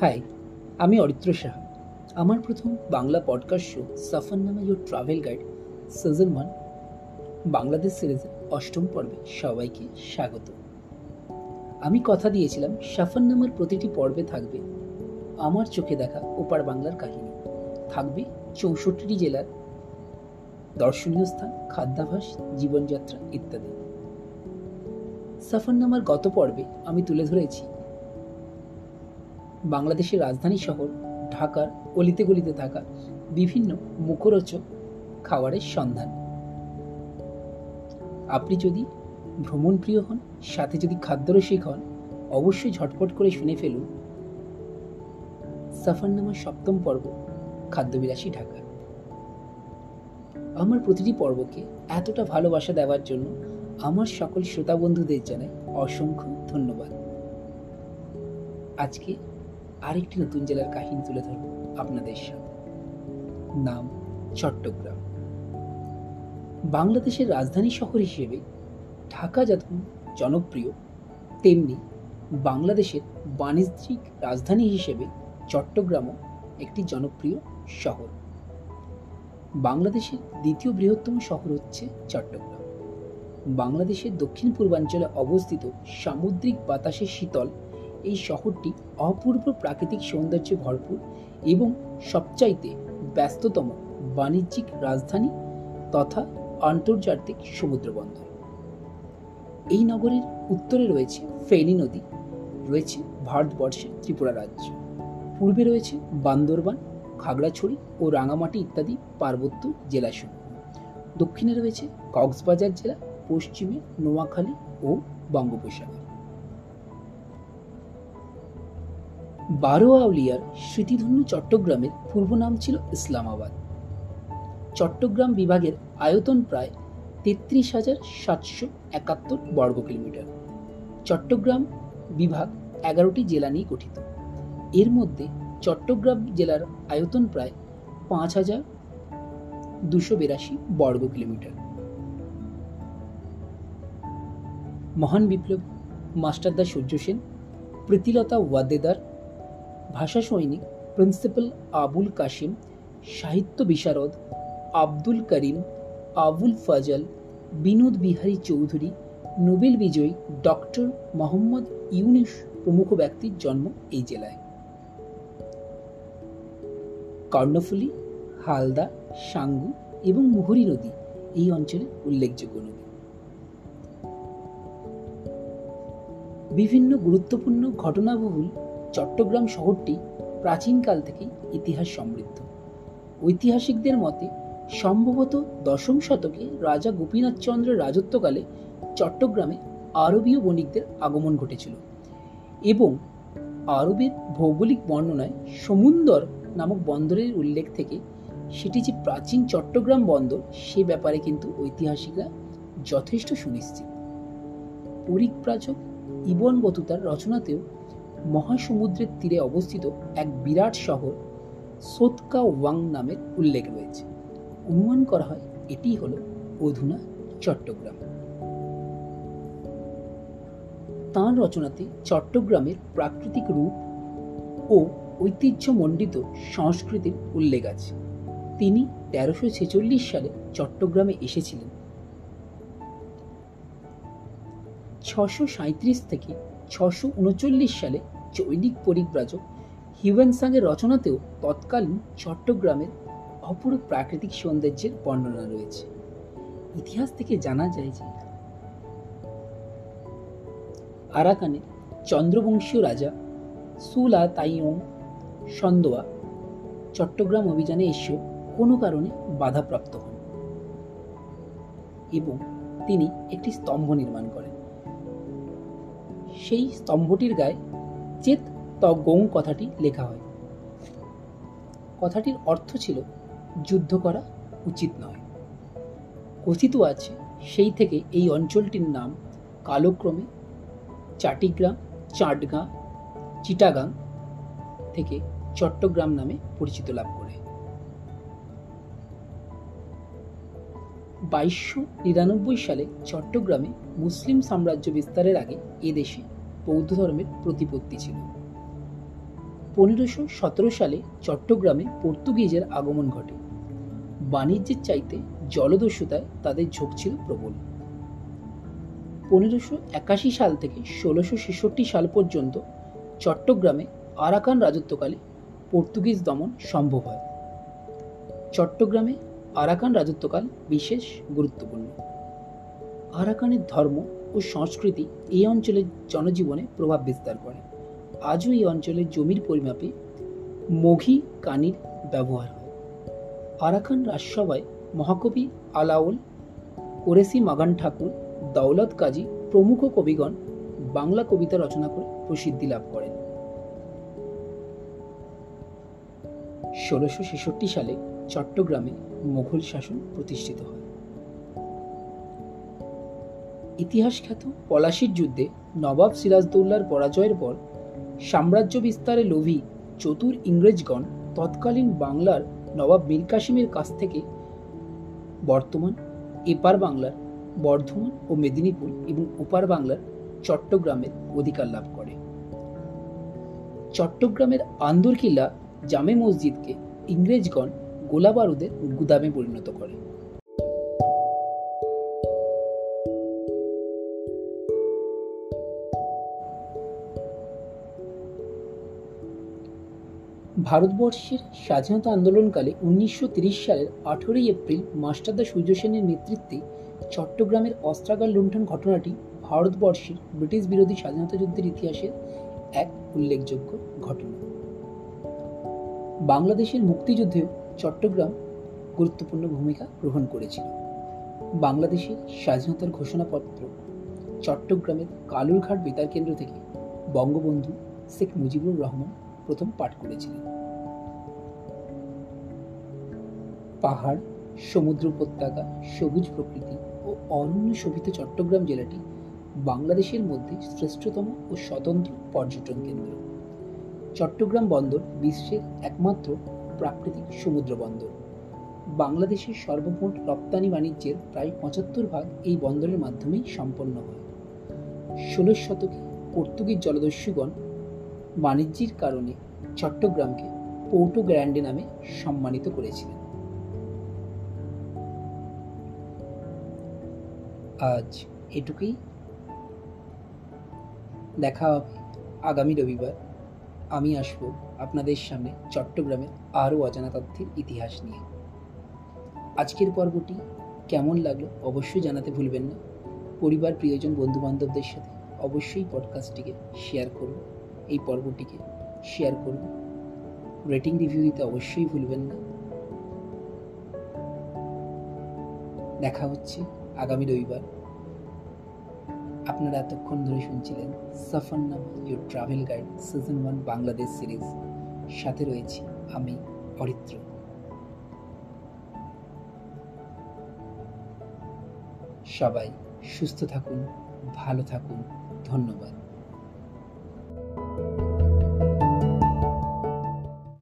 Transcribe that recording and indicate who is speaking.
Speaker 1: High আমি অরিত্র সাহা আমার প্রথম বাংলা পডকাস্ট শো সাফার নামে your travel guide season one Bangladesh সিরিজের অষ্টম পর্বে সবাইকে স্বাগত। আমি কথা দিয়েছিলাম সাফার নামার প্রতিটি পর্বে থাকবে আমার চোখে দেখা ওপার বাংলার কাহিনী। থাকবে চৌষট্টিটি জেলার দর্শনীয় স্থান, খাদ্যাভাস, জীবনযাত্রা ইত্যাদি। সাফারনামার গত পর্বে আমি তুলে ধরেছি বাংলাদেশের রাজধানী শহর ঢাকার অলিতে গলিতে থাকা বিভিন্ন মুখরোচক খাবারের সন্ধান। আপনি যদি ভ্রমণ প্রিয় হন, সাথে যদি খাদ্যরসিক হন, অবশ্যই ঝটপট করে শুনে ফেলুন সাফারনামার সপ্তম পর্ব, খাদ্যবিলাসী ঢাকা। আমার প্রতিটি পর্বকে এতটা ভালোবাসা দেওয়ার জন্য আমার সকল শ্রোতা বন্ধুদের জানাই অসংখ্য ধন্যবাদ। আজকে আরেকটি নতুন জেলার কাহিনী তুলে ধরব আপনাদের সাথে নাম চট্টগ্রাম। বাংলাদেশের রাজধানী শহর হিসেবে ঢাকা যেমন জনপ্রিয়, তেমনি বাংলাদেশের বাণিজ্যিক রাজধানী হিসেবে চট্টগ্রামও একটি জনপ্রিয় শহর। বাংলাদেশের দ্বিতীয় বৃহত্তম শহর হচ্ছে চট্টগ্রাম। বাংলাদেশের দক্ষিণ পূর্বাঞ্চলে অবস্থিত সামুদ্রিক বাতাসে শীতল এই শহরটি অপূর্ব প্রাকৃতিক সৌন্দর্যে ভরপুর এবং সবচাইতে ব্যস্ততম বাণিজ্যিক রাজধানী তথা আন্তর্জাতিক সমুদ্র বন্দর এই নগরীর উত্তরে রয়েছে ফেনী নদী, রয়েছে ভারতবর্ষের ত্রিপুরা রাজ্য। পূর্বে রয়েছে বান্দরবান, খাগড়াছড়ি ও রাঙামাটি ইত্যাদি পার্বত্য জেলাসমূহ। দক্ষিণে রয়েছে কক্সবাজার জেলা, পশ্চিমে নোয়াখালী ও বঙ্গোপসাগর। বারো আউলিয়ার স্মৃতিধন্য চট্টগ্রামের পূর্ব নাম ছিল ইসলামাবাদ। চট্টগ্রাম বিভাগের আয়তন প্রায় তেত্রিশ হাজার সাতশো একাত্তর বর্গ কিলোমিটার। চট্টগ্রাম বিভাগ এগারোটি জেলা নিয়ে গঠিত। এর মধ্যে চট্টগ্রাম জেলার আয়তন প্রায় পাঁচ হাজার দুশো বিরাশি বর্গ কিলোমিটার। মহান বিপ্লব মাস্টারদা সূর্য সেন, প্রীতিলতা ওয়াদেদার ভাষা সৈনিক প্রিন্সিপাল আবুল কাশিম, সাহিত্য বিশারদ আব্দুল করিম, আবুল ফাজল, বিনোদ বিহারী চৌধুরী, নোবেল বিজয়ী ডক্টর মোহাম্মদ ইউনিস প্রমুখ ব্যক্তির জন্ম এই জেলায়। কর্ণফুলী, হালদা, সাঙ্গু এবং মুহুরী নদী এই অঞ্চলের উল্লেখযোগ্য নদী। বিভিন্ন গুরুত্বপূর্ণ ঘটনাবহুল চট্টগ্রাম শহরটি প্রাচীনকাল থেকেই ইতিহাস সমৃদ্ধ। ঐতিহাসিকদের মতে, সম্ভবত দশম শতকে রাজা গোপীনাথ চন্দ্রের রাজত্বকালে চট্টগ্রামে আরবীয় বণিকদের আগমন ঘটেছিল এবং আরবের ভৌগোলিক বর্ণনায় সমুন্দর নামক বন্দরের উল্লেখ থেকে সেটি যে প্রাচীন চট্টগ্রাম বন্দর, সে ব্যাপারে কিন্তু ঐতিহাসিকরা যথেষ্ট সুনিশ্চিত। পরিপ্রাচক ইবন বতুতার রচনাতেও মহাসমুদ্রের তীরে অবস্থিত এক বিরাট শহর সোতকা ওয়াং নামের উল্লেখ রয়েছে। অনুমান করা হয় এটি হল অধুনা, চট্টগ্রাম। তাঁর রচনাতে চট্টগ্রামের প্রাকৃতিক রূপ ও ঐতিহ্যমণ্ডিত সংস্কৃতির উল্লেখ আছে। তিনি তেরোশো ছেচল্লিশ সালে চট্টগ্রামে এসেছিলেন। ছশো সাঁত্রিশ থেকে ছশো উনচল্লিশ সালে চৈনিক পরিব্রাজক হিউয়েনসাংয়ের রচনাতেও তৎকালীন চট্টগ্রামের অপরূপ প্রাকৃতিক সৌন্দর্যের বর্ণনা রয়েছে। ইতিহাস থেকে জানা যায় যে আরাকানের চন্দ্রবংশীয় রাজা সুলা তাইয়ং সন্দোয়া চট্টগ্রাম অভিযানে এসেও কোনো কারণে বাধাপ্রাপ্ত হন এবং তিনি একটি স্তম্ভ নির্মাণ করেন। সেই স্তম্ভটির গায়ে চেত তগং কথাটি লেখা হয়। কথাটির অর্থ ছিল, যুদ্ধ করা উচিত নয়। কথিত আছে, সেই থেকে এই অঞ্চলটির নাম কালক্রমে চাটিগ্রাম, চাটগাঁ, চিটাগাং থেকে চট্টগ্রাম নামে পরিচিত লাভ করে। বাইশশো নিরানব্বই সালে চট্টগ্রামে মুসলিম সাম্রাজ্য বিস্তারের আগে এদেশে বৌদ্ধ ধর্মের প্রতিপত্তি ছিল। পনেরোশো সতেরো সালে চট্টগ্রামে পর্তুগিজের আগমন ঘটে। বাণিজ্যের চাইতে জলদস্যুতায় তাদের ঝোঁক ছিল প্রবল। পনেরোশো একাশি সাল থেকে ষোলোশো ছেষট্টি সাল পর্যন্ত চট্টগ্রামে আরাকান রাজত্বকালে পর্তুগিজ দমন সম্ভব হয়। চট্টগ্রামে আরাকান রাজত্বকাল বিশেষ গুরুত্বপূর্ণ। আরাকানের ধর্ম ও সংস্কৃতি এই অঞ্চলের জনজীবনে প্রভাব বিস্তার করে। আজও এই অঞ্চলের জমির পরিমাপে মঘি কানির ব্যবহার হয়। আরাকান রাজসভায় মহাকবি আলাউল ওরেসি মাগান ঠাকুর দৌলত কাজী প্রমুখ কবিগণ বাংলা কবিতা রচনা করে প্রসিদ্ধি লাভ করেন। ষোলোশো ছেষট্টি সালে চট্টগ্রামে মুঘল শাসন প্রতিষ্ঠিত হয়। ইতিহাস খ্যাত পলাশির যুদ্ধে নবাব সিরাজদৌল্লার পরাজয়ের পর সাম্রাজ্য বিস্তারে লোভী চতুর ইংরেজগণ তৎকালীন বাংলার নবাব মীর কাসিমের কাছ থেকে বর্তমান এপার বাংলার বর্ধমান ও মেদিনীপুর এবং ওপার বাংলার চট্টগ্রামের অধিকার লাভ করে। চট্টগ্রামের আন্দরকিল্লা জামে মসজিদকে ইংরেজগণ গোলা বারুদের গুদামে পরিণত করে। ভারতবর্ষের স্বাধীনতা আন্দোলনকালে উনিশশো তিরিশ সালের আঠেরোই এপ্রিল মাস্টারদা সূর্য সেনের নেতৃত্বে চট্টগ্রামের অস্ত্রাগার লুণ্ঠন ঘটনাটি ভারতবর্ষের ব্রিটিশ বিরোধী স্বাধীনতা যুদ্ধের ইতিহাসের এক উল্লেখযোগ্য ঘটনা। বাংলাদেশের মুক্তিযুদ্ধেও চট্টগ্রাম গুরুত্বপূর্ণ ভূমিকা গ্রহণ করেছিল। বাংলাদেশের স্বাধীনতার ঘোষণাপত্র চট্টগ্রামের কালুরঘাট বেতার কেন্দ্র থেকে বঙ্গবন্ধু শেখ মুজিবুর রহমান প্রথম পাঠ করেছিলেন। পাহাড়, সমুদ্র উপত্যকা, সবুজ প্রকৃতি ও অরণ্য শোভিত চট্টগ্রাম জেলাটি বাংলাদেশের মধ্যে শ্রেষ্ঠতম ও স্বতন্ত্র পর্যটন কেন্দ্র। চট্টগ্রাম বন্দর বিশ্বের একমাত্র প্রাকৃতিক সমুদ্র বন্দর। বাংলাদেশের সর্বমোট রপ্তানি বাণিজ্যের প্রায় পঁচাত্তর ভাগ এই বন্দরের মাধ্যমেই সম্পন্ন হয়। ষোলো শতকে পর্তুগিজ জলদস্যুগণ বাণিজ্যের কারণে চট্টগ্রামকে পোর্টো গ্র্যান্ডে নামে সম্মানিত করেছিলেন। আজ এটুকুই। দেখা হবে আগামী রবিবার। আমি আসব আপনাদের সামনে চট্টগ্রামের আরও অজানা তথ্যের ইতিহাস নিয়ে। আজকের পর্বটি কেমন লাগল অবশ্যই জানাতে ভুলবেন না। পরিবার, প্রিয়জন বন্ধু বান্ধবদের সাথে অবশ্যই পডকাস্টটিকে শেয়ার করুন। এই পর্বটিকে শেয়ার করুন। রেটিং রিভিউ দিতে অবশ্যই ভুলবেন না। দেখা হচ্ছে আগামী রবিবার। আপনারা এতক্ষণ ধরে শুনছিলেন সফর নাম your travel guide season one Bangladesh series সাথে রয়েছি আমি, অরিত্র। সবাই সুস্থ থাকুন, ভালো থাকুন, ধন্যবাদ।